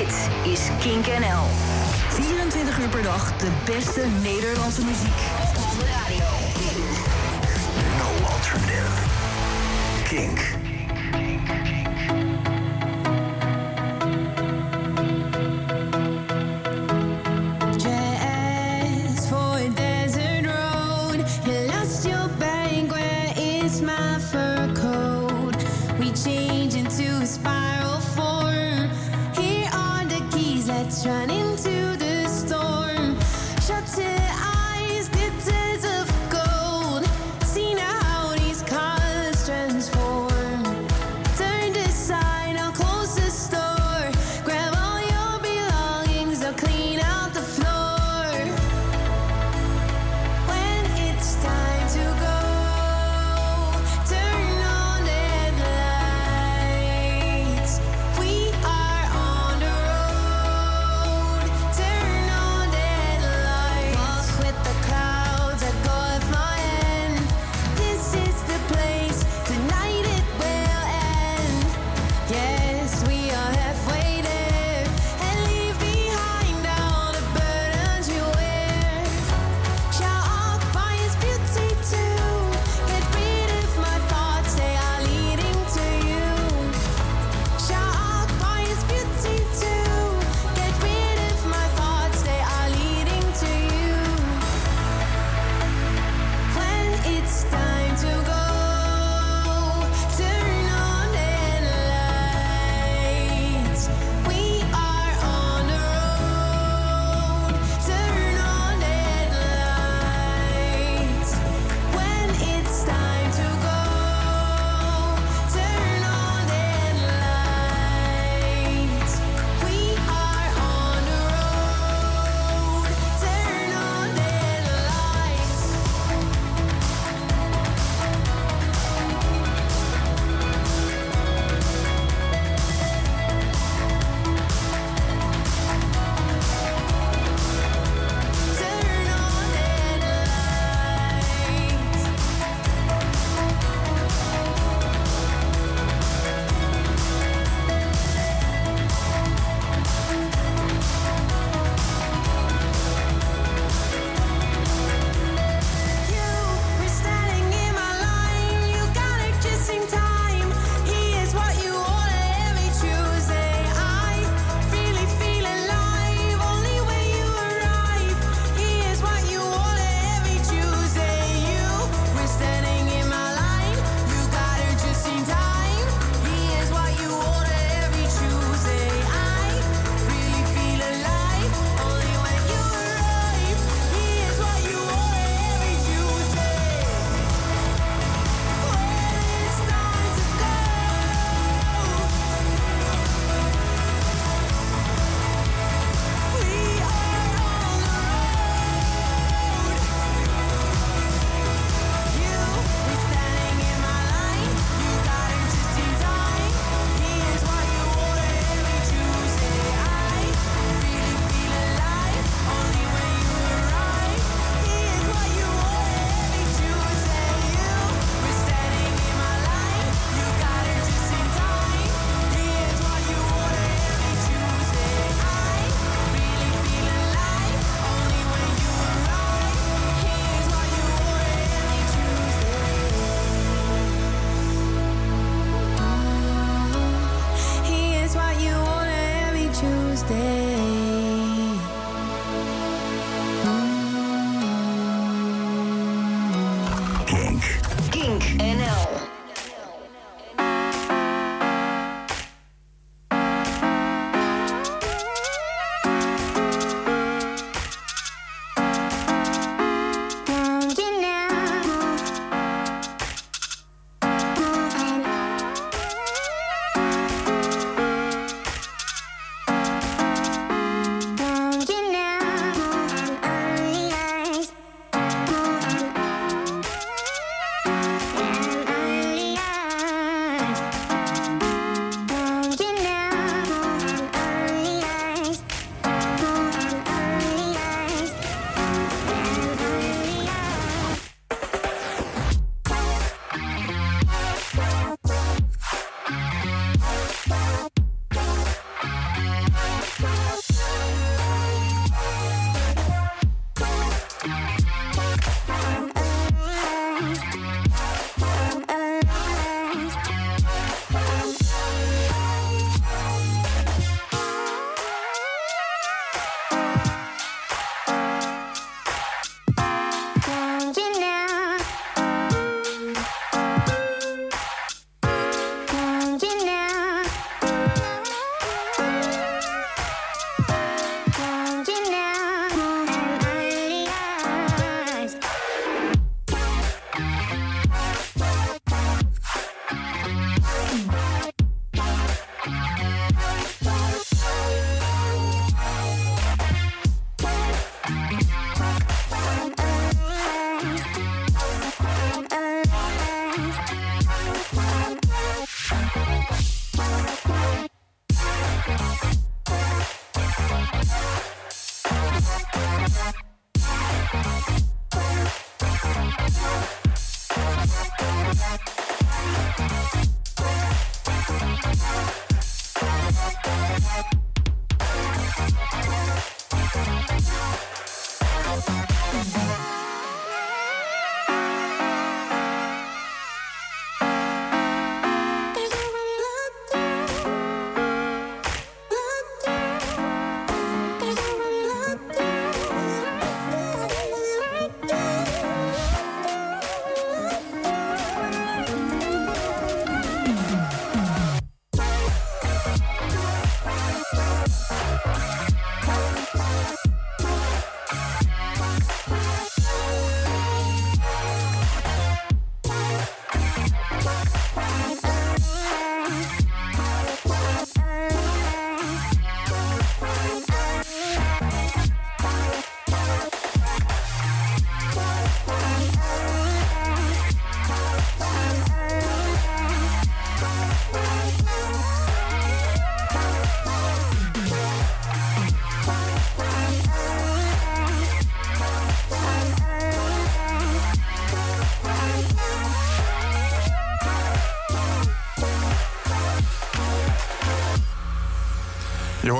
Dit is Kink NL. 24 uur per dag de beste Nederlandse muziek. Op de radio. No alternative. Kink.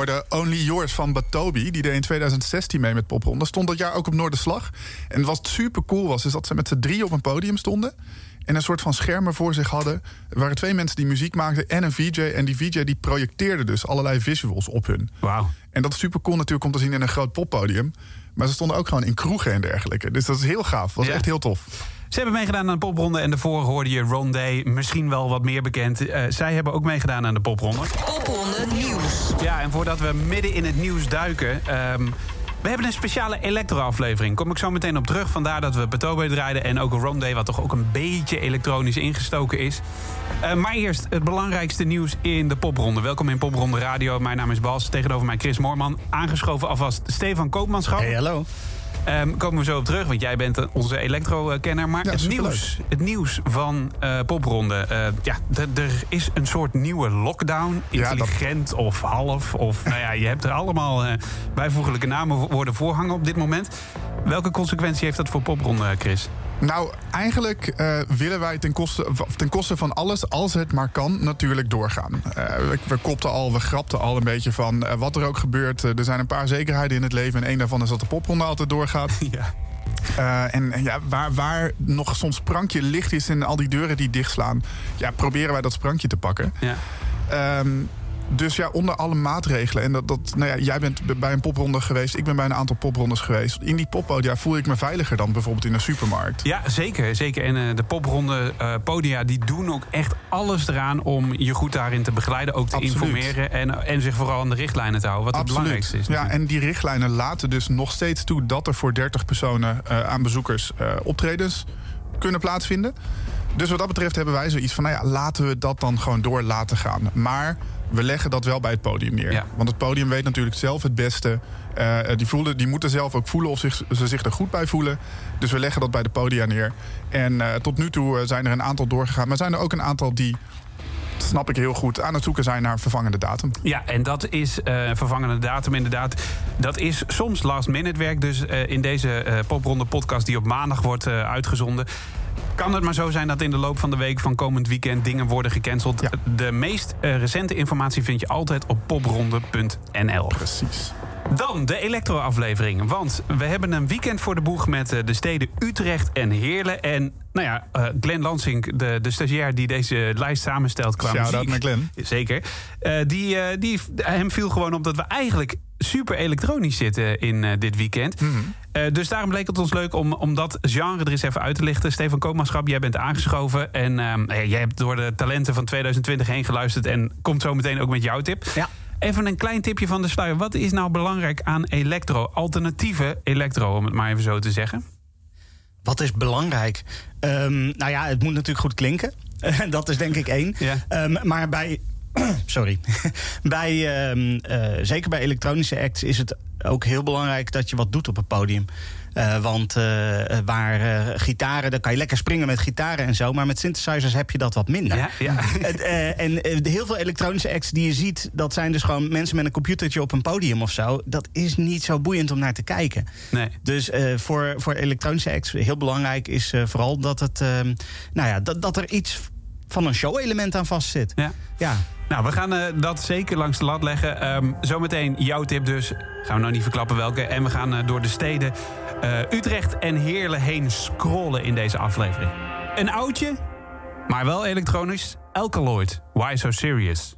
Hoorde Only Yours van Batobi. Die deed in 2016 mee met Popronde. Stond dat jaar ook op Noorderslag. En wat super cool was, is dat ze met z'n drie op een podium stonden. En een soort van schermen voor zich hadden. Er waren twee mensen die muziek maakten en een VJ. En die VJ die projecteerde dus allerlei visuals op hun. Wauw. En dat is super cool natuurlijk om te zien in een groot poppodium. Maar ze stonden ook gewoon in kroegen en dergelijke. Dus dat is heel gaaf. Dat was Ja. echt heel tof. Ze hebben meegedaan aan de popronde en daarvoor hoorde je Ron Day, misschien wel wat meer bekend. Eh, zij hebben ook meegedaan aan de popronde. Popronde nieuws. Ja, en voordat we midden in het nieuws duiken... ehm, we hebben een speciale elektro-aflevering. Kom ik zo meteen op terug. Vandaar dat we Betobe draaiden en ook Ron Day... wat toch ook een beetje elektronisch ingestoken is. Eh, maar eerst het belangrijkste nieuws in de popronde. Welkom in Popronde Radio. Mijn naam is Bas. Tegenover mij Chris Moorman. Aangeschoven alvast Stefan Koopmanschap. Hey, hallo. Ehm, komen we zo op terug, want jij bent onze elektro-kenner. Maar Ja, het, nieuws, het nieuws van eh, Popronde. eh, ja, er is een soort nieuwe lockdown. Ja, dat- Intelligent of half. Of nou ja, je hebt er allemaal eh, bijvoeglijke namen worden voorhangen op dit moment. Welke consequentie heeft dat voor Popronde, Chris? Nou, eigenlijk eh, willen wij ten koste, ten koste van alles, als het maar kan, natuurlijk doorgaan. Eh, we, we kopten al, we grapten al een beetje van eh, wat er ook gebeurt. er zijn een paar zekerheden in het leven. En één daarvan is dat de popronde altijd doorgaat. Ja. En en ja, waar, waar nog soms sprankje licht is in al die deuren die dichtslaan, ja, proberen wij dat sprankje te pakken. ja. Ehm, dus ja, onder alle maatregelen. En dat, dat, nou ja, jij bent bij een popronde geweest. Ik ben bij een aantal poprondes geweest. In die poppodia voel ik me veiliger dan bijvoorbeeld in een supermarkt. Ja, zeker. zeker. En eh, de popronde eh, podia die doen ook echt alles eraan om je goed daarin te begeleiden. Ook te Absoluut. informeren en, en zich vooral aan de richtlijnen te houden. Wat het belangrijkste is. Ja, en die richtlijnen laten dus nog steeds toe dat er voor 30 personen eh, aan bezoekers eh, optredens kunnen plaatsvinden. Dus wat dat betreft hebben wij zoiets van, nou ja, laten we dat dan gewoon door laten gaan. Maar we leggen dat wel bij het podium neer. Ja. Want het podium weet natuurlijk zelf het beste. Eh, die, voelen, die moeten zelf ook voelen of zich, ze zich er goed bij voelen. Dus we leggen dat bij de podia neer. En eh, tot nu toe eh, zijn er een aantal doorgegaan. Maar zijn er ook een aantal die, snap ik heel goed, aan het zoeken zijn naar vervangende datum. Ja, en dat is eh, vervangende datum inderdaad. Dat is soms last minute werk. Dus eh, in deze eh, popronde podcast die op maandag wordt eh, uitgezonden... kan het maar zo zijn dat in de loop van de week van komend weekend dingen worden gecanceld. Ja. De meest eh, recente informatie vind je altijd op popronde.nl. Precies. Dan de elektro-aflevering. Want we hebben een weekend voor de boeg met eh, de steden Utrecht en Heerlen. En nou ja, eh, Glenn Lansing, de, de stagiair die deze lijst samenstelt qua muziek. naar Glenn. Zeker. Die, die, hem viel gewoon op dat we eigenlijk super elektronisch zitten in eh, dit weekend. Mhm. Eh, dus daarom bleek het ons leuk om, om dat genre er eens even uit te lichten. Stefan Koopmanschap, jij bent aangeschoven. En eh, jij hebt door de talenten van 2020 heen geluisterd... en komt zo meteen ook met jouw tip. Ja. Even een klein tipje van de sluier. Wat is nou belangrijk aan elektro? Alternatieve elektro, om het maar even zo te zeggen. Wat is belangrijk? Ehm, nou ja, het moet natuurlijk goed klinken. dat is denk ik één. Ja. Ehm, maar bij Sorry. bij, ehm, eh, zeker bij elektronische acts is het ook heel belangrijk dat je wat doet op het podium. Eh, want eh, waar eh, gitaren, dan kan je lekker springen met gitaren en zo. Maar met synthesizers heb je dat wat minder. Ja, ja. En heel veel elektronische acts die je ziet, dat zijn dus gewoon mensen met een computertje op een podium of zo. Dat is niet zo boeiend om naar te kijken. Nee. Dus voor, voor elektronische acts heel belangrijk is vooral dat, het, ehm, nou ja, dat, dat er iets van een show-element aan vastzit. Ja. Ja. Nou, we gaan eh, dat zeker langs de lat leggen. Ehm, zometeen jouw tip dus. Gaan we nou niet verklappen welke. En we gaan eh, door de steden eh, Utrecht en Heerlen heen scrollen in deze aflevering. Een oudje, maar wel elektronisch. Alkaloid. Why so serious?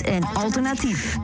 En alternatief.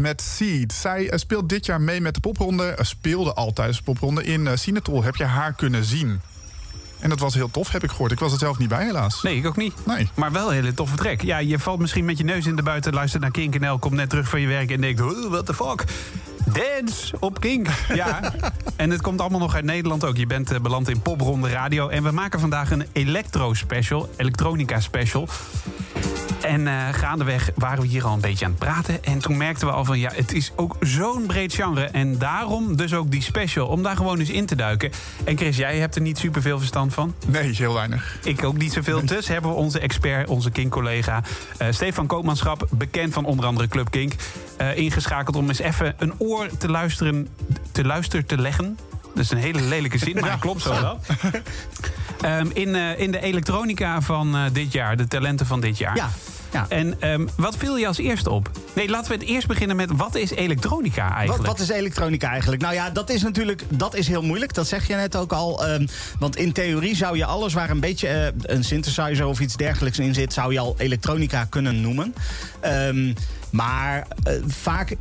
Met Seed. Zij eh, speelt dit jaar mee met de popronde. eh, speelde al tijdens de popronde. In uh, Sinatol heb je haar kunnen zien. En dat was heel tof, heb ik gehoord. Ik was er zelf niet bij, helaas. Nee, ik ook niet. Nee. Maar wel een hele toffe track. Ja, je valt misschien met je neus in de buiten, luistert naar Kink NL, komt net terug van je werk en denkt, "Huh, what the fuck? Dance op Kink. Ja. en het komt allemaal nog uit Nederland ook. Je bent eh, beland in Popronde Radio. En we maken vandaag een electro-special, elektronica-special. En eh, gaandeweg waren we hier al een beetje aan het praten. En toen merkten we al van, ja, het is ook zo'n breed genre. En daarom dus ook die special, om daar gewoon eens in te duiken. En Chris, jij hebt er niet superveel verstand van. Nee, heel weinig. Ik ook niet zoveel. Dus hebben we onze expert, onze Kink-collega eh, Stefan Koopmanschap, bekend van onder andere Club Kink, eh, ingeschakeld om eens even een oor te luisteren, te luisteren te leggen. Dat is een hele lelijke zin, maar het klopt zo wel. Ehm, in, eh, in de elektronica van eh, dit jaar, de talenten van dit jaar. Ja, ja. En ehm, wat viel je als eerste op? Nee, laten we het eerst beginnen met wat is elektronica eigenlijk? wat is elektronica eigenlijk? Nou ja, dat is natuurlijk dat is heel moeilijk. Dat zeg je net ook al. ehm, want in theorie zou je alles waar een beetje eh, een synthesizer of iets dergelijks in zit, zou je al elektronica kunnen noemen. Ehm, maar eh, vaak.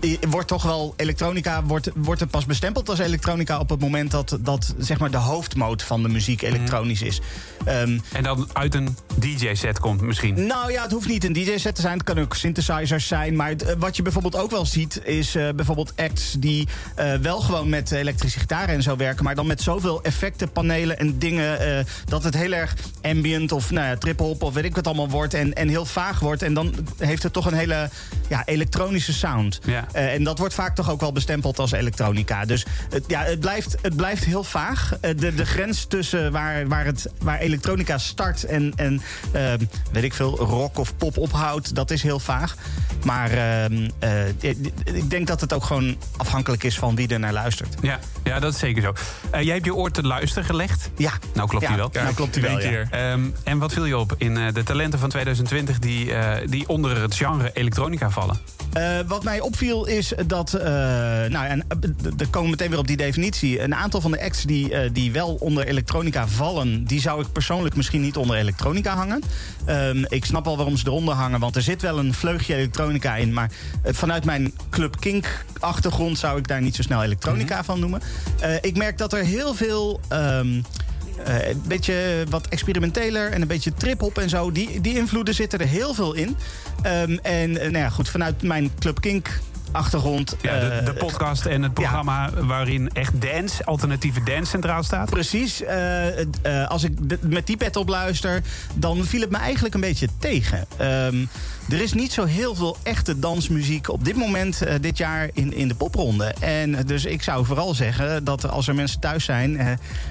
Eh, Wordt toch wel elektronica, wordt, wordt het pas bestempeld als elektronica op het moment dat, dat zeg maar de hoofdmoot van de muziek elektronisch is. Ehm, En dan uit een DJ-set komt misschien. Nou ja, het hoeft niet een DJ-set te zijn. Het kan ook synthesizers zijn. Maar het, eh, wat je bijvoorbeeld ook wel ziet... is eh, bijvoorbeeld acts die eh, wel gewoon met elektrische gitaren en zo werken... maar dan met zoveel effecten, panelen en dingen... eh, dat het heel erg ambient of nou ja, trip-hop of weet ik wat allemaal wordt... En, en heel vaag wordt. En dan heeft het toch een hele ja, elektronische sound. Ja. Eh, en dat wordt vaak toch ook wel bestempeld als elektronica. Dus het, ja, het, blijft, het blijft heel vaag. Eh, de, de grens tussen waar, waar, het, waar elektronica start en, en eh, weet ik veel, rock of pop ophoudt, dat is heel vaag. Maar ehm, eh, ik denk dat het ook gewoon afhankelijk is van wie er naar luistert. Ja, ja dat is zeker zo. Jij hebt je oor te luisteren gelegd. Ja. Nou klopt Ja, die wel. nou klopt die wel, ja. keer. Ehm, en wat viel je op in de talenten van 2020 die, die onder het genre elektronica vallen? Wat mij opviel is dat, eh, nou, en eh, dan komen we meteen weer op die definitie. Een aantal van de acts die, eh, die wel onder elektronica vallen, die zou ik persoonlijk misschien niet onder elektronica hangen. Ehm, ik snap wel waarom ze eronder hangen, want er zit wel een vleugje elektronica in. Maar vanuit mijn Club Kink achtergrond zou ik daar niet zo snel elektronica van noemen. Ik merk dat er heel veel. ehm, eh, een beetje wat experimenteler en een beetje trip-hop en zo. Die, die invloeden zitten er heel veel in. Ehm, en nou ja, goed, vanuit mijn Club Kink achtergrond. Ja, de, eh, de podcast en het programma waarin echt dance, alternatieve dance centraal staat. Precies. eh, eh, als ik met die pet op luister, dan viel het me eigenlijk een beetje tegen. Ehm, er is niet zo heel veel echte dansmuziek op dit moment, eh, dit jaar, in, in de popronde. En dus ik zou vooral zeggen dat als er mensen thuis zijn, eh,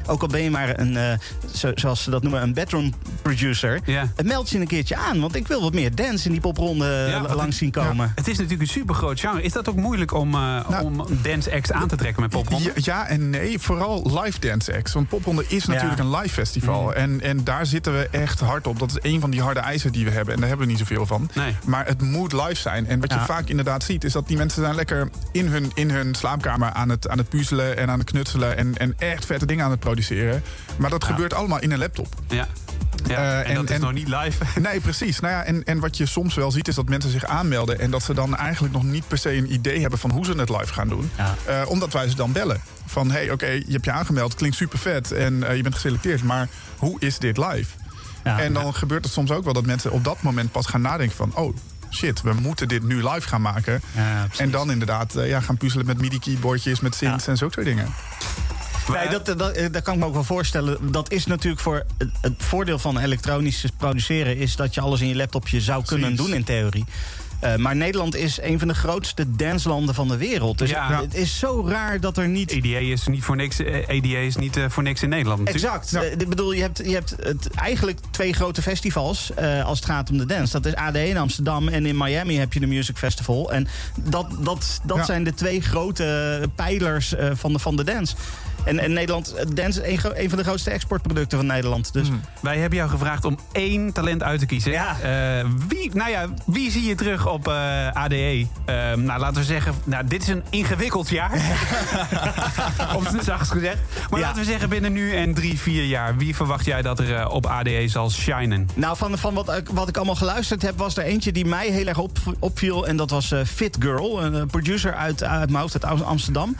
ook al ben je maar een, eh, zo- zoals ze dat noemen, een bedroom producer, Ja. eh, meld je een keertje aan. Want ik wil wat meer dance in die popronde Ja, langs het- zien komen. Het is natuurlijk een supergroot genre. Is dat ook moeilijk om, eh, om dance acts aan te trekken met popronde? Ja, ja en nee, vooral live dance acts. Want Popronde is natuurlijk een live festival. En, en daar zitten we echt hard op. Dat is een van die harde eisen die we hebben. En daar hebben we niet zoveel van. Nee. Maar het moet live zijn. En wat je Ja. vaak inderdaad ziet... is dat die mensen zijn lekker in hun, in hun slaapkamer... aan het, aan het puzzelen en aan het knutselen... En, en echt vette dingen aan het produceren. Maar dat gebeurt allemaal in een laptop. Ja. ja. Eh, en, en- dat is en- nog niet live. Nee, precies. Nou ja, en, en wat je soms wel ziet is dat mensen zich aanmelden... en dat ze dan eigenlijk nog niet per se een idee hebben... van hoe ze het live gaan doen. Ja. Eh, omdat wij ze dan bellen. Van, hé, hey, oké, je hebt je aangemeld, klinkt super vet... en eh, je bent geselecteerd, maar hoe is dit live? Ja. en dan gebeurt het soms ook wel dat mensen op dat moment pas gaan nadenken van... oh, shit, we moeten dit nu live gaan maken. Ja, en dan inderdaad eh, ja, gaan puzzelen met midi-keyboardjes, met synths Ja. en zulke soort dingen. Nee, dat, dat, eh, dat kan ik me ook wel voorstellen. Dat is natuurlijk voor het, het voordeel van elektronisch produceren... is dat je alles in je laptopje zou kunnen Precies. doen in theorie. Eh, maar Nederland is een van de grootste danslanden van de wereld. Dus Ja. het is zo raar dat er niet... EDA is niet voor niks, eh, EDA is niet eh, voor niks in Nederland natuurlijk. Exact. Ik bedoel, je hebt, je hebt het, eigenlijk twee grote festivals eh, als het gaat om de dance. Dat is ADE in Amsterdam en in Miami heb je de Music Festival. En dat, dat, dat Ja. zijn de twee grote pijlers eh, van, de, van de dance. En, en Nederland, eh, dance is een, van de grootste exportproducten van Nederland. Dus Wij hebben jou gevraagd om één talent uit te kiezen. Ja. Eh, wie, nou ja, wie zie je terug op eh, ADE? Nou, laten we zeggen, nou, dit is een ingewikkeld jaar. zijn zachtst gezegd. Maar Ja. laten we zeggen, binnen nu en drie, vier jaar... wie verwacht jij dat er op ADE zal shinen? Nou, van, van wat, ik- wat ik allemaal geluisterd heb, was er eentje die mij heel erg op, opviel. En dat was Fit Girl, een producer uit, uit uit Amsterdam.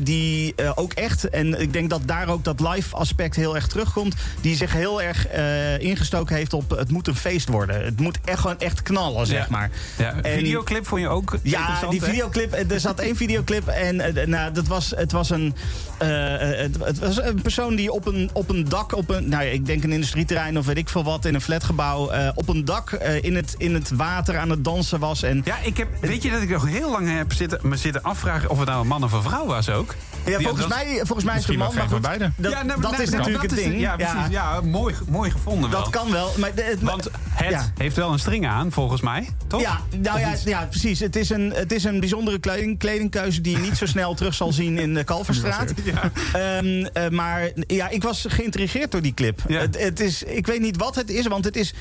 Die ook echt, en ik denk dat daar ook dat live aspect heel erg terugkomt. Die zich heel erg eh, ingestoken heeft op het moet een feest worden. Het moet echt gewoon echt knallen, zeg Ja. maar. Ja, En- videoclip vond je ook Ja, die videoclip. eh, Er zat één videoclip en eh, nou, dat was, het was een. het, het was een persoon die op een, op een dak, op een, nou ja, ik denk een industrieterrein of weet ik veel wat, in een flatgebouw, op een dak in, het, in het water aan het dansen was. En Ja, ik heb, weet je dat ik nog heel lang heb zitten, me zitten afvragen of het nou een man of een vrouw was ook? Ja, volgens, mij, volgens mij is de Misschien man. Maar goed, beide. dat, Ja, nou, dat nou, is nou, natuurlijk dat het is- ding. Ja, precies. Ja, mooi, mooi gevonden wel. dat kan wel. Maar de- het, Want het Ja. heeft wel een string aan, volgens mij. Toch? Ja, nou ja, ja, precies. Het is een, het is een bijzondere kleding, kledingkeuze die je niet zo snel terug zal zien in de Kalverstraat. Ja. Ehm, eh, maar ja, ik was geïntrigeerd door die clip. Ja. Het, het is, ik weet niet wat het is, want het is.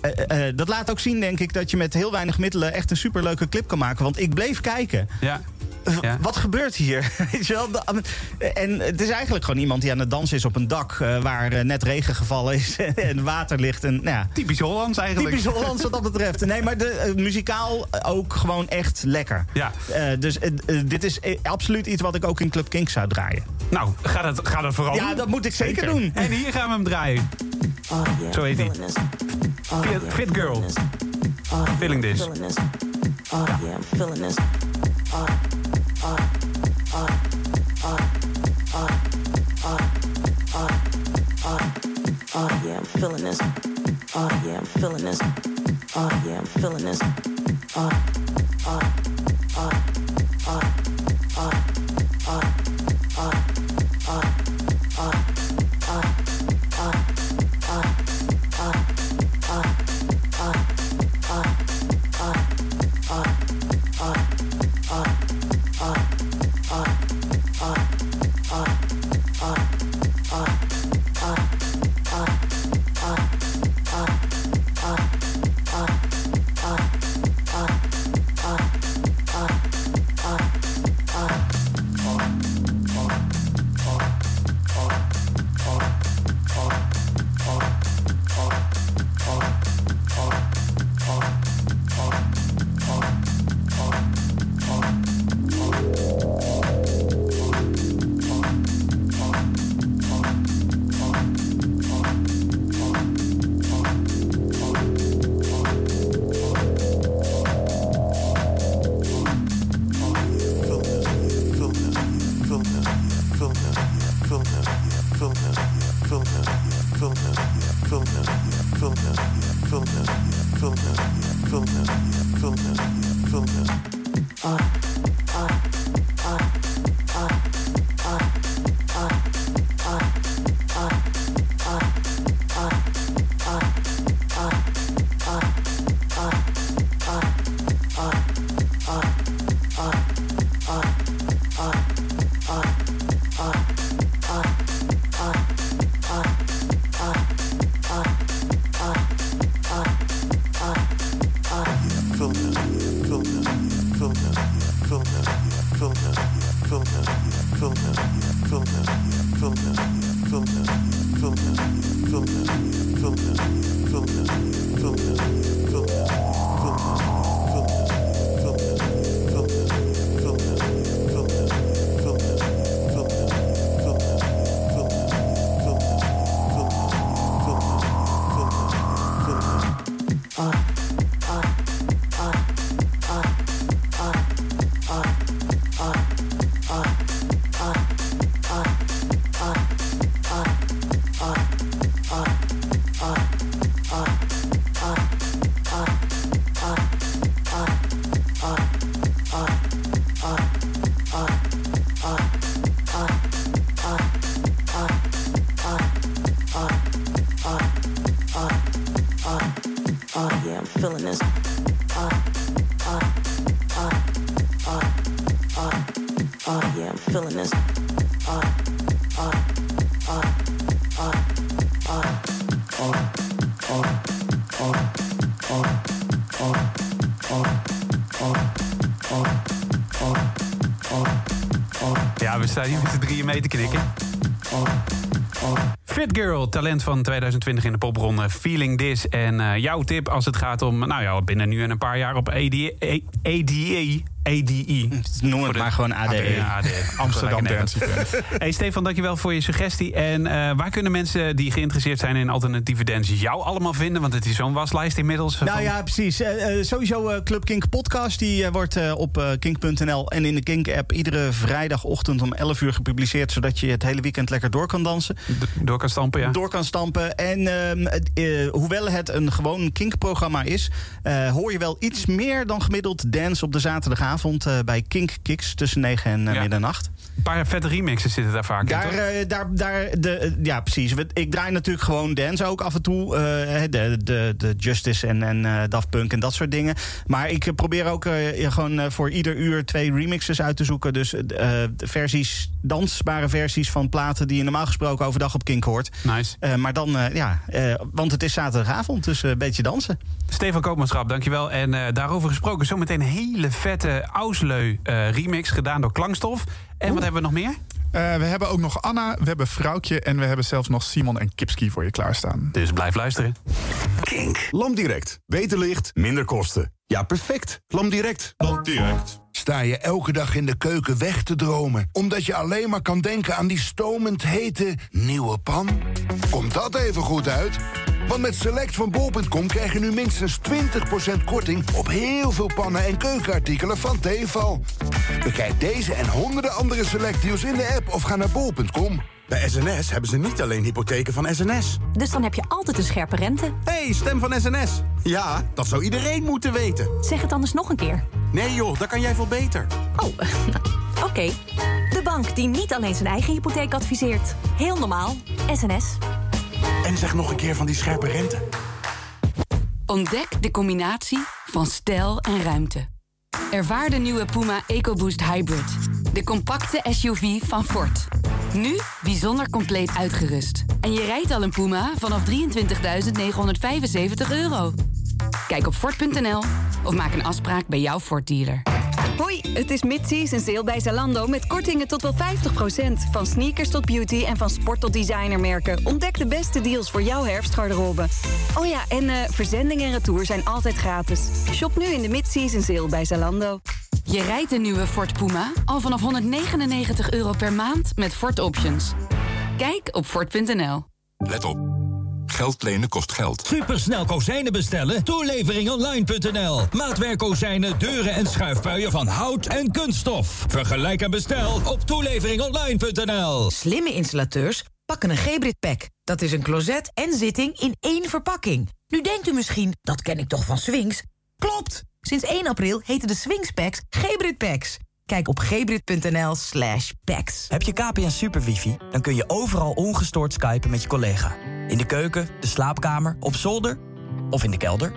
eh, eh, dat laat ook zien, denk ik, dat je met heel weinig middelen echt een superleuke clip kan maken. Want ik bleef kijken. Ja. Eh, wat gebeurt hier? en het is eigenlijk gewoon iemand die aan het dansen is op een dak... Eh, waar eh, net regen gevallen is en water ligt. En, nou ja. Typisch Hollands eigenlijk. Typisch Hollands wat dat betreft. Nee, maar de, muzikaal ook gewoon echt lekker. Ja. Dus dit is absoluut iets wat ik ook in Club Kink zou draaien. Nou, ga dat, ga dat vooral Ja, dat moet ik zeker, doen. En hier gaan we hem draaien. Oh. Zo heet hij. Oh. Fit Girl. Oh. Feeling this. Oh yeah, feeling this. Oh. Oh yeah, I'm feeling this. Ah, ah, ah. Drieën mee te knikken. Fit Girl, talent van 2020 in de popronde. Feeling This. En eh, jouw tip als het gaat om, nou ja, binnen nu en een paar jaar op ADE. ADE ADE. Noem Voor het de- maar gewoon ADE. ADE. Amsterdam Lekker Dance. Hey Stefan, dankjewel voor je suggestie. En eh, waar kunnen mensen die geïnteresseerd zijn in alternatieve dance jou allemaal vinden? Want het is zo'n waslijst inmiddels. Nou van- ja, precies. Eh, eh, sowieso eh, Club Kink podcast. Die eh, wordt eh, op kink.nl en in de Kink-app iedere vrijdagochtend om 11 uur gepubliceerd. Zodat je het hele weekend lekker door kan dansen. D- door kan stampen, ja. Door kan stampen. En ehm, eh, hoewel het een gewoon Kink-programma is, eh, hoor je wel iets meer dan gemiddeld dance op de zaterdagavond eh, bij Kink Kicks tussen 9 en eh, Ja. middernacht. Een paar vette remixes zitten daar vaak in, Daar, eh, daar, daar, de, ja, precies. Ik draai natuurlijk gewoon dance ook af en toe. de, de, de Justice en, en Daft Punk en dat soort dingen. Maar ik probeer ook gewoon voor ieder uur twee remixes uit te zoeken. Dus versies, dansbare versies van platen die je normaal gesproken overdag op Kink hoort. Nice. Maar dan, ja, want het is zaterdagavond, dus een beetje dansen. Stefan Koopmanschap, dankjewel. En daarover gesproken, zometeen een hele vette Ausleu eh, remix gedaan door Klankstof. En wat hebben we nog meer? Eh, we hebben ook nog Anna, we hebben Vrouwtje... en we hebben zelfs nog Simon en Kipski voor je klaarstaan. Dus blijf luisteren. Kink. LAMDirect. Beter licht, minder kosten. Ja, perfect. LAMDirect. LAMDirect. Sta je elke dag in de keuken weg te dromen... omdat je alleen maar kan denken aan die stomend hete nieuwe pan? Komt dat even goed uit? Want met Select van bol.com krijg je nu minstens 20% korting... op heel veel pannen en keukenartikelen van Tefal. Bekijk deze en honderden andere Select-deals in de app of ga naar bol.com. Bij SNS hebben ze niet alleen hypotheken van SNS. Dus dan heb je altijd een scherpe rente. hey, stem van SNS. Ja, dat zou iedereen moeten weten. Zeg het anders nog een keer. Nee joh, dat kan jij veel beter. Oh, oké. De bank die niet alleen zijn eigen hypotheek adviseert. Heel normaal. SNS. En zeg nog een keer van die scherpe rente. Ontdek de combinatie van stijl en ruimte. Ervaar de nieuwe Puma EcoBoost Hybrid. De compacte SUV van Ford. Nu bijzonder compleet uitgerust. En je rijdt al een Puma vanaf 23.975 euro. Kijk op Ford.nl of maak een afspraak bij jouw Ford-dealer. Hoi, het is mid-season sale bij Zalando met kortingen tot wel 50%. Van sneakers tot beauty en van sport tot designermerken. Ontdek de beste deals voor jouw herfstgarderobe. Oh ja, en eh, verzending en retour zijn altijd gratis. Shop nu in de mid-season sale bij Zalando. Je rijdt de nieuwe Ford Puma al vanaf 199 euro per maand met Ford Options. Kijk op Ford.nl. Let op. Geld lenen kost geld. Supersnel kozijnen bestellen? Toeleveringonline.nl. Maatwerkkozijnen, deuren en schuifpuien van hout en kunststof. Vergelijk en bestel op toeleveringonline.nl. Slimme installateurs pakken een Gebrit Pack. Dat is een closet en zitting in één verpakking. Nu denkt u misschien, dat ken ik toch van Swings? Klopt! Sinds 1 april heten de Swings Packs Gebrit Packs. Kijk op gebrit.nl slash packs. Heb je KPN Super Wifi? Dan kun je overal ongestoord skypen met je collega. In de keuken, de slaapkamer, op zolder of in de kelder.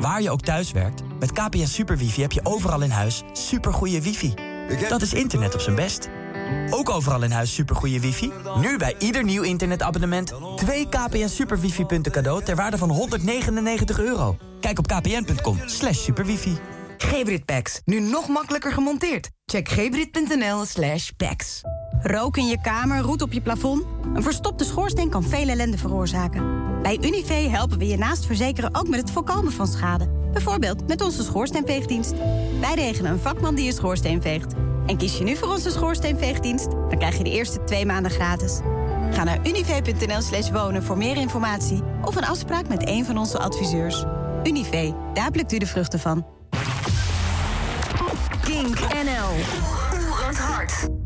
Waar je ook thuis werkt, met KPN Super Wifi heb je overal in huis supergoeie wifi. Dat is internet op zijn best. Ook overal in huis supergoeie wifi? Nu bij ieder nieuw internetabonnement... twee KPN Super Wifi-punten cadeau ter waarde van 199 euro. Kijk op kpn.com slash superwifi. Gebrit Packs, nu nog makkelijker gemonteerd. Check gebrit.nl slash packs. Rook in je kamer, roet op je plafond? Een verstopte schoorsteen kan veel ellende veroorzaken. Bij Unive helpen we je naast verzekeren ook met het voorkomen van schade. Bijvoorbeeld met onze schoorsteenveegdienst. Wij regelen een vakman die je schoorsteen veegt. En kies je nu voor onze schoorsteenveegdienst... dan krijg je de eerste twee maanden gratis. Ga naar unive.nl slash wonen voor meer informatie... of een afspraak met een van onze adviseurs. Unive, daar plukt u de vruchten van. Kink NL. Oerend hard.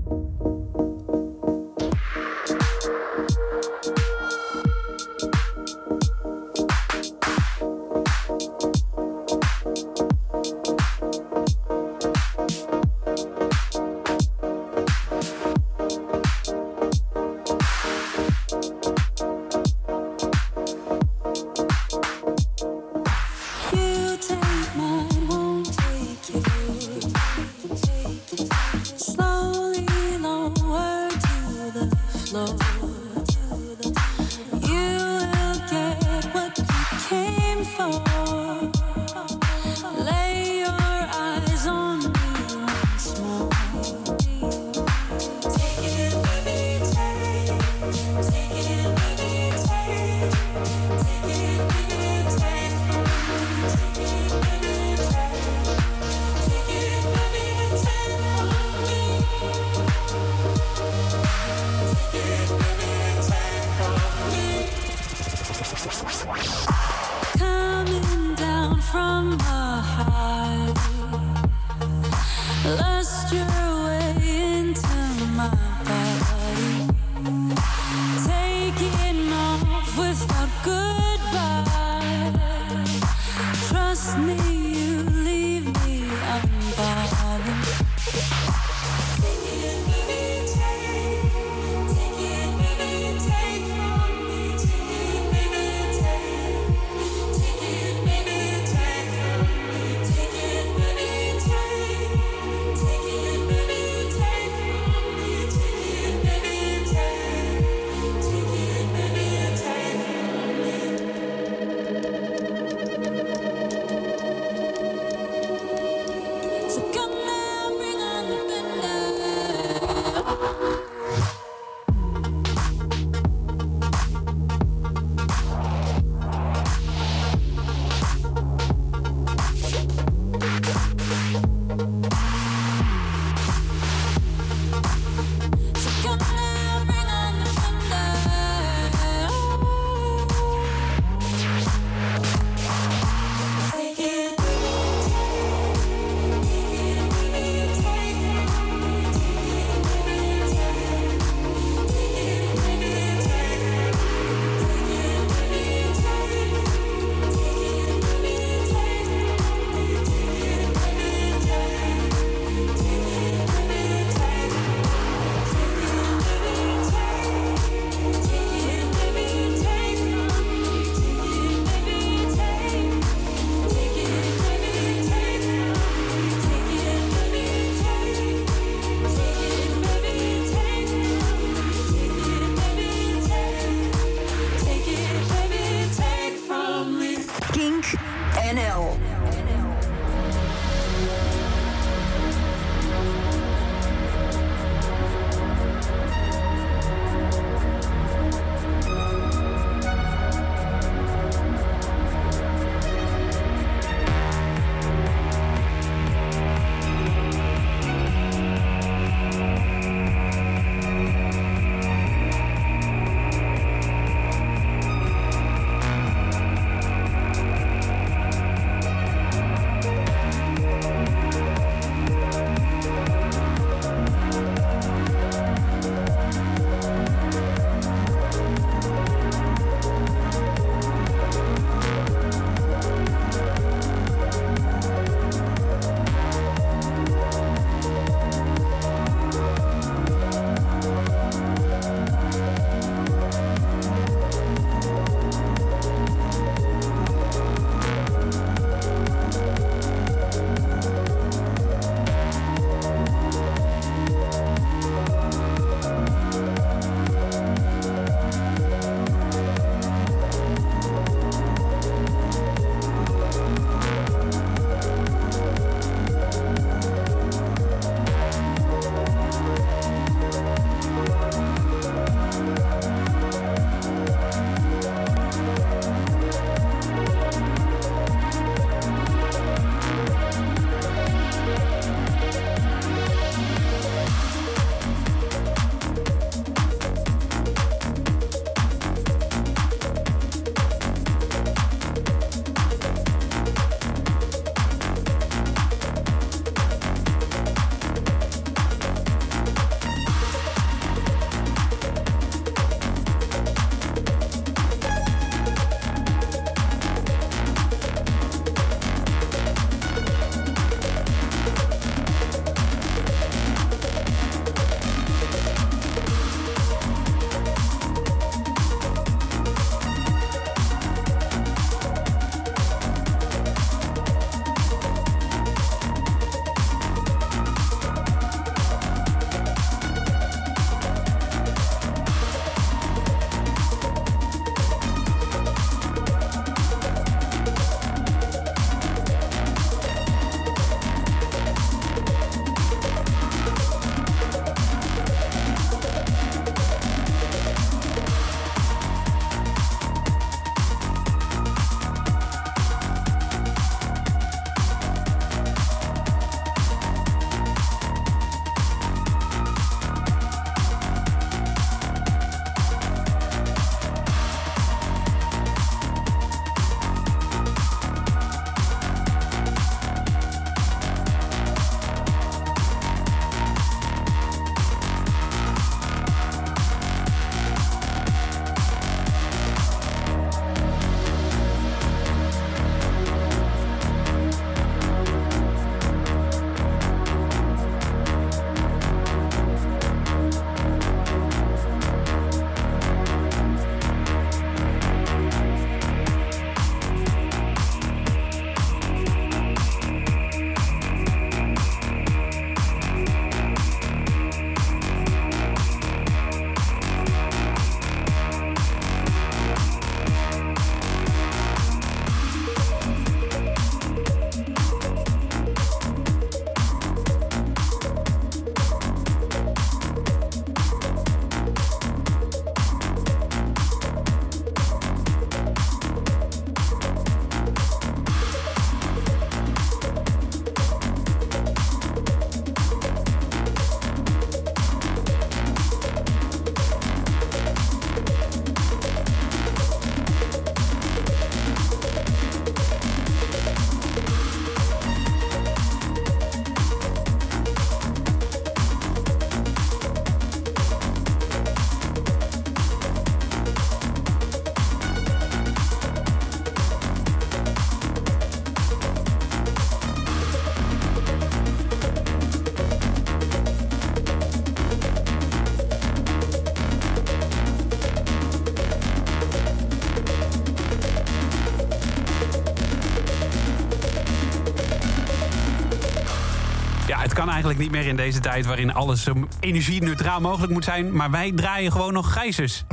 Eigenlijk niet meer in deze tijd waarin alles zo energie-neutraal mogelijk moet zijn. Maar wij draaien gewoon nog gijzers.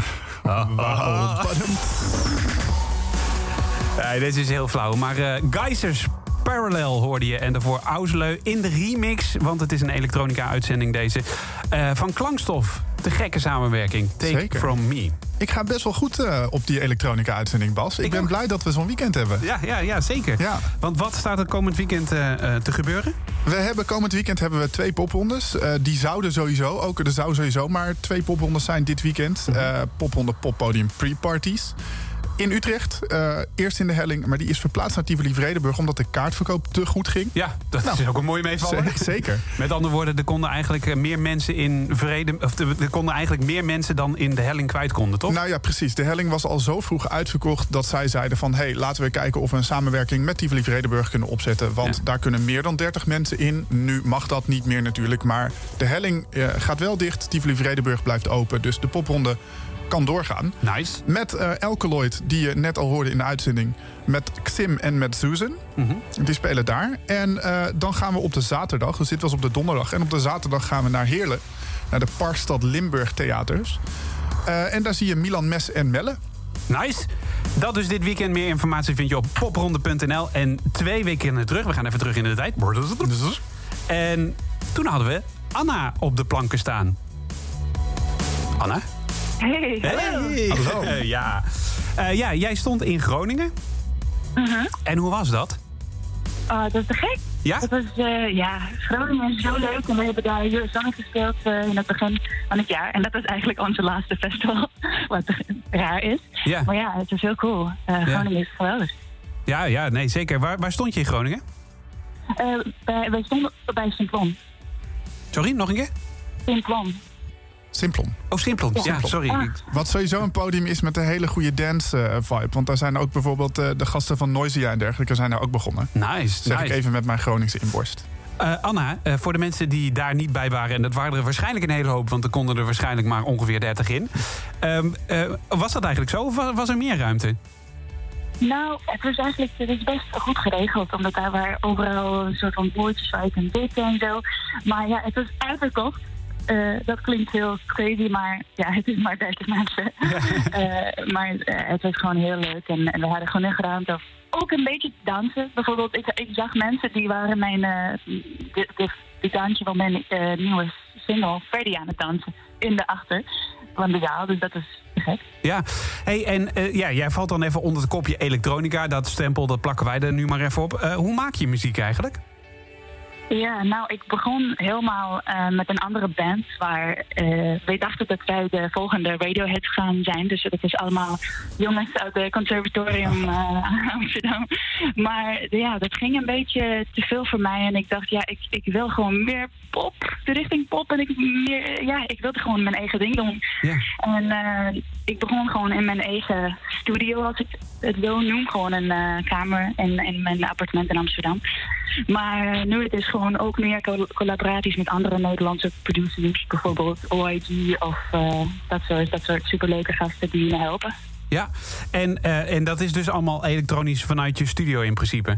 Nee, dit is heel flauw. Maar eh Geysers Parallel hoorde je. En daarvoor Ausleu in de remix. Want het is een elektronica-uitzending deze. eh, van Klankstof. De gekke samenwerking. Take Zeker. From Me. Ik ga best wel goed eh, op die elektronica-uitzending, Bas. Ik, ben blij dat we zo'n weekend hebben. Ja, ja, ja zeker. Want wat staat er komend weekend te gebeuren? We hebben komend weekend hebben we twee poprondes. Eh, die zouden sowieso, ook er zou sowieso maar twee poprondes zijn dit weekend. Popronde poppodium pre-parties. In Utrecht, eh, eerst in de helling, maar die is verplaatst naar Tivoli Vredenburg omdat de kaartverkoop te goed ging. Ja, dat is ook een mooie meevaller. Zeker. Met andere woorden, er konden eigenlijk meer mensen in vrede. Of er konden eigenlijk meer mensen dan in de helling kwijt konden, toch? Nou ja, precies. De helling was al zo vroeg uitverkocht dat zij zeiden van... hé, hey, laten we kijken of we een samenwerking met Tivoli Vredenburg kunnen opzetten. Want daar kunnen meer dan 30 mensen in. Nu mag dat niet meer natuurlijk, maar de helling eh, gaat wel dicht. Tivoli Vredenburg blijft open, dus de popronde kan doorgaan. Nice. Met eh Alkaloid, die je net al hoorde in de uitzending. Met Xim en met Susan. Die spelen daar. En eh, dan gaan we op de zaterdag, dus dit was op de donderdag... en op de zaterdag gaan we naar Heerlen. Naar de Parkstad Limburg Theaters. Eh, en daar zie je Milan Mes en Melle. Nice. Dat dus dit weekend. Meer informatie vind je op popronde.nl. En twee weken terug. We gaan even terug in de tijd. En toen hadden we Anna op de planken staan. Anna? Hey, Hey. hallo. ja. Eh, ja, jij stond in Groningen. En hoe was dat? Ah, dat is te gek. Ja? Dat was, eh, ja, Groningen is zo leuk. En we hebben daar Eurozanne gespeeld eh, in het begin van het jaar. En dat was eigenlijk onze laatste festival. Wat raar is. Ja. Maar ja, het is heel cool. Eh, Ja. Groningen is geweldig. Ja, ja, nee, zeker. Waar, waar stond je in Groningen? Eh, wij, wij stonden bij Simplon. Sorry, nog een keer? Simplon. Simplon. Oh, Simplon. Ja, sorry. Ah. Wat sowieso een podium is met een hele goede dance-vibe. Want daar zijn ook bijvoorbeeld eh, de gasten van Noisia en dergelijke... zijn daar ook begonnen. Nice, Zeg ik even met mijn Groningse inborst. Eh, Anna, eh, voor de mensen die daar niet bij waren... en dat waren er waarschijnlijk een hele hoop... want er konden er waarschijnlijk maar ongeveer 30 in. Ehm, eh, was dat eigenlijk zo of wa- was er meer ruimte? Nou, het was eigenlijk het is best goed geregeld. Omdat daar waren overal een soort van boordjes waar je en zo. Maar ja, het was uitverkocht. Eh, dat klinkt heel crazy, maar ja, het is maar 30 mensen. Eh, maar eh, het was gewoon heel leuk. En, en we hadden genoeg ruimte. Ook een beetje te dansen. Bijvoorbeeld, ik, ik zag mensen die waren mijn... de, de, de dansje van mijn nieuwe single, Freddy, aan het dansen. In de achter van de zaal. Dus dat is gek. Ja, hey, en ja, jij valt dan even onder het kopje elektronica. Dat stempel, dat plakken wij er nu maar even op. Hoe maak je muziek eigenlijk? Ja, nou, ik begon helemaal eh, met een andere band waar eh wij dachten dat wij de volgende Radiohead gaan zijn. Dus dat is allemaal jongens uit het conservatorium eh, Amsterdam. Maar ja, dat ging een beetje te veel voor mij. En ik dacht, ja, ik, ik wil gewoon meer pop, de richting pop. En ik, meer, ja, ik wilde gewoon mijn eigen ding doen. En ik begon gewoon in mijn eigen studio, als ik het wil noem. Gewoon een kamer in, in mijn appartement in Amsterdam. Maar eh, nu het is gewoon ook meer col- collaboraties met andere Nederlandse producers. Bijvoorbeeld OIG of eh, dat, soort, dat soort superleuke gasten die me helpen. Ja, en, eh, en dat is dus allemaal elektronisch vanuit je studio in principe?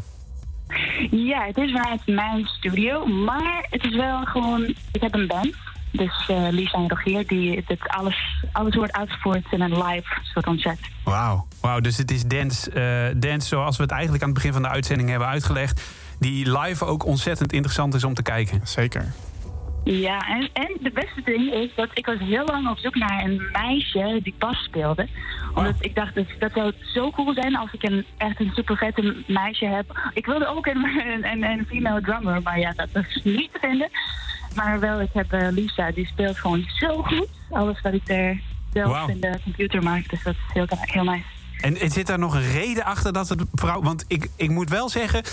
Ja, het is vanuit mijn studio, maar het is wel gewoon... Ik heb een band, dus eh, Lisa en Rogier, die dit alles, alles wordt uitgevoerd in een live soort concert. Wauw. Wauw, dus het is dance, dance zoals we het eigenlijk aan het begin van de uitzending hebben uitgelegd. Die live ook ontzettend interessant is om te kijken. Zeker. Ja, en, en de beste ding is dat ik was heel lang op zoek naar een meisje die bas speelde. Omdat ik dacht, dat, dat zou zo cool zijn als ik een, echt een super vette meisje heb. Ik wilde ook een, een, een, een female drummer, maar ja, dat is niet te vinden. Maar wel, ik heb eh, Lisa, die speelt gewoon zo goed. Alles wat ik er zelf in de computer maak, dus dat is heel, heel nice. En, en zit daar nog een reden achter dat het vrouw... Want ik, ik moet wel zeggen...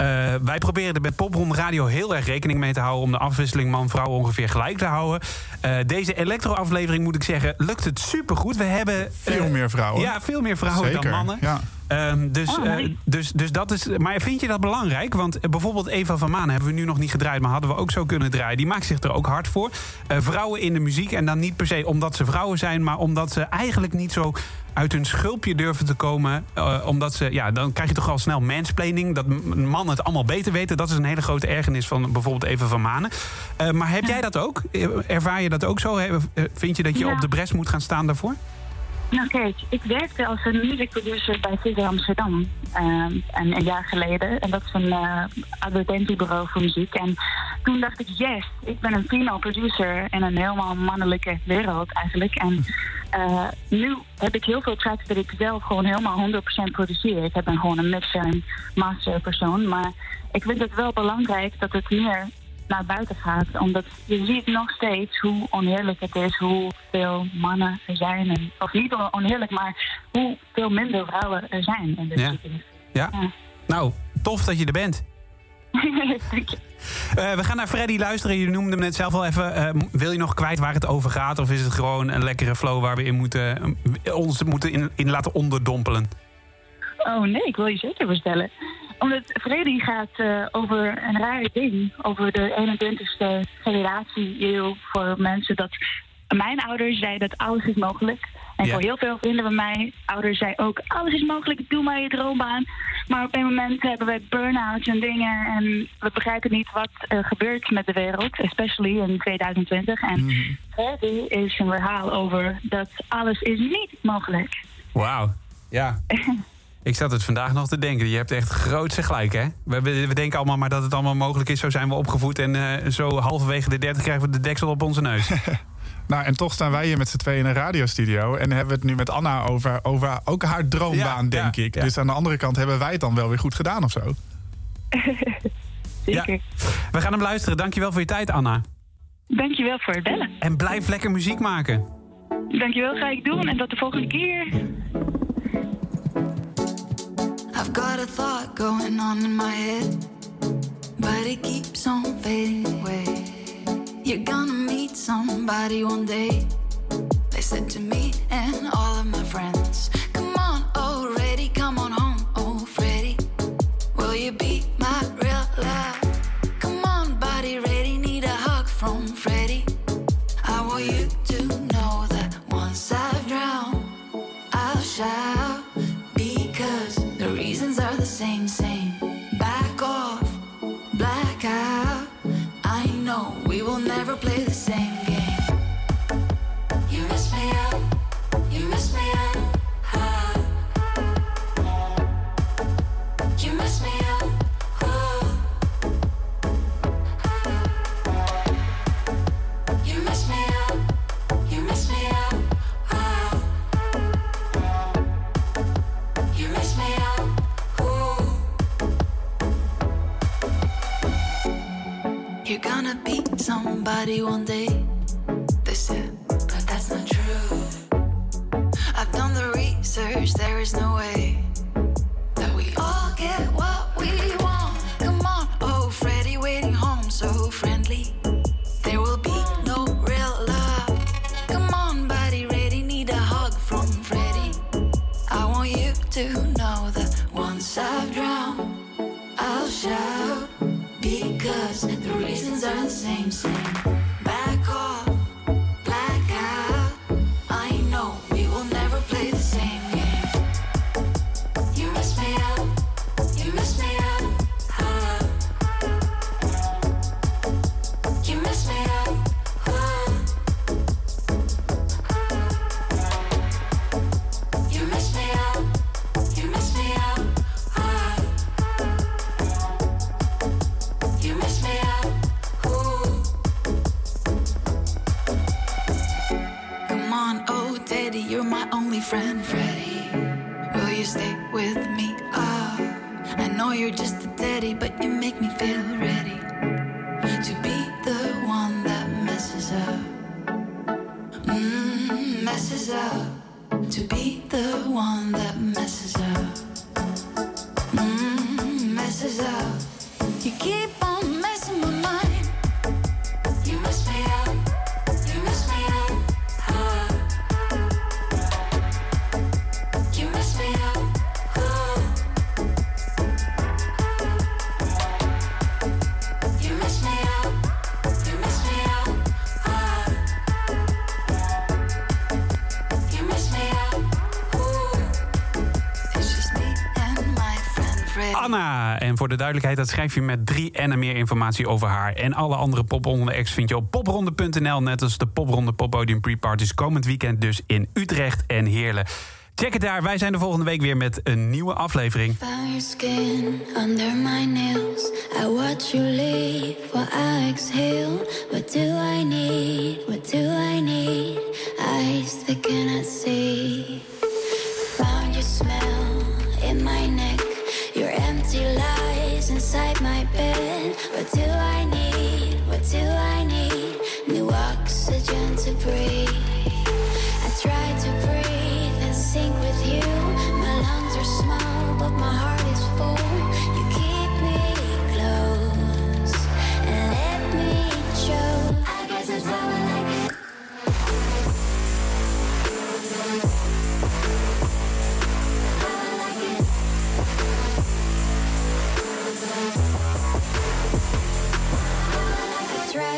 eh, wij proberen er bij Popronde Radio heel erg rekening mee te houden... om de afwisseling man-vrouw ongeveer gelijk te houden. Eh, deze elektro-aflevering, moet ik zeggen, lukt het supergoed. We hebben... Veel eh, meer vrouwen. Ja, veel meer vrouwen Zeker, dan mannen. ja. Ehm, dus, Oh, eh, dus, dus dat is. Maar vind je dat belangrijk? Want eh, bijvoorbeeld Eva van Maan hebben we nu nog niet gedraaid, maar hadden we ook zo kunnen draaien. Die maakt zich er ook hard voor. Eh, vrouwen in de muziek. En dan niet per se omdat ze vrouwen zijn, maar omdat ze eigenlijk niet zo uit hun schulpje durven te komen. Omdat ze, ja, dan krijg je toch al snel mansplaining. Dat mannen het allemaal beter weten. Dat is een hele grote ergernis van bijvoorbeeld Eva van Manen. Maar heb jij dat ook? Ervaar je dat ook zo? Vind je dat je Ja. op de bres moet gaan staan daarvoor? Nou kijk, ik werkte als een music producer bij Ziggo Amsterdam ehm, een, een jaar geleden. En dat is een eh, advertentiebureau voor muziek. En toen dacht ik, yes, ik ben een female producer in een helemaal mannelijke wereld eigenlijk. En eh, nu heb ik heel veel tracks dat ik zelf gewoon helemaal 100% produceer. Ik ben gewoon een mixer en master persoon. Maar ik vind het wel belangrijk dat het meer naar buiten gaat. Omdat je ziet nog steeds hoe oneerlijk het is, hoeveel mannen er zijn. En, of niet oneerlijk, maar hoeveel minder vrouwen er zijn in de Ja. Ja. Nou, tof dat je er bent. Eh, we gaan naar Freddy luisteren. Je noemde hem net zelf al even. Eh, wil je nog kwijt waar het over gaat? Of is het gewoon een lekkere flow waar we in moeten, eh, ons moeten in, in laten onderdompelen? Oh nee, ik wil je zeker vertellen. Omdat Freddy gaat eh, over een raar ding. Over de 21ste generatie eeuw voor mensen dat... Mijn ouders zeiden dat alles is mogelijk. En Ja. voor heel veel vrienden van mij, ouders zeiden ook... alles is mogelijk, doe maar je droombaan. Maar op een moment hebben we burn-outs en dingen... en we begrijpen niet wat er gebeurt met de wereld. Especially in 2020. En Freddy is een verhaal over dat alles is niet mogelijk. Wauw. Ja. Ik zat het vandaag nog te denken. Je hebt echt grootse gelijk, hè? We, we, denken allemaal maar dat het allemaal mogelijk is. Zo zijn we opgevoed. En eh, zo halverwege de 30 krijgen we de deksel op onze neus. Nou, en toch staan wij hier met z'n tweeën in een radiostudio. En hebben we het nu met Anna over, over ook haar droombaan, Ja, denk ja, ik. ja. Dus aan de andere kant hebben wij het dan wel weer goed gedaan of zo. Ja. We gaan hem luisteren. Dankjewel voor je tijd, Anna. Dankjewel voor het bellen. En blijf lekker muziek maken. Dankjewel, ga ik doen. En tot de volgende keer. I've got a thought going on in my head, but it keeps on fading away. You're gonna meet somebody one day. They said to me and all of my friends, Come on, oh, ready, come on home, oh, Freddy. Will you be my never play one day. They said, but that's not true. I've done the research, there is no way that we all get what we want. Come on, oh, Freddy, waiting home, so friendly. There will be no real love. Come on, body ready, need a hug from Freddy. I want you to know that once I've drowned, I'll shout because the reasons are the same, same. Voor de duidelijkheid, dat schrijf je met drie en meer informatie over haar. En alle andere popronde acts vind je op popronde.nl. Net als de popronde poppodium pre-parties komend weekend dus in Utrecht en Heerlen. Check het daar. Wij zijn de volgende week weer met een nieuwe aflevering. Cannot see. My bed. What do I need? What do I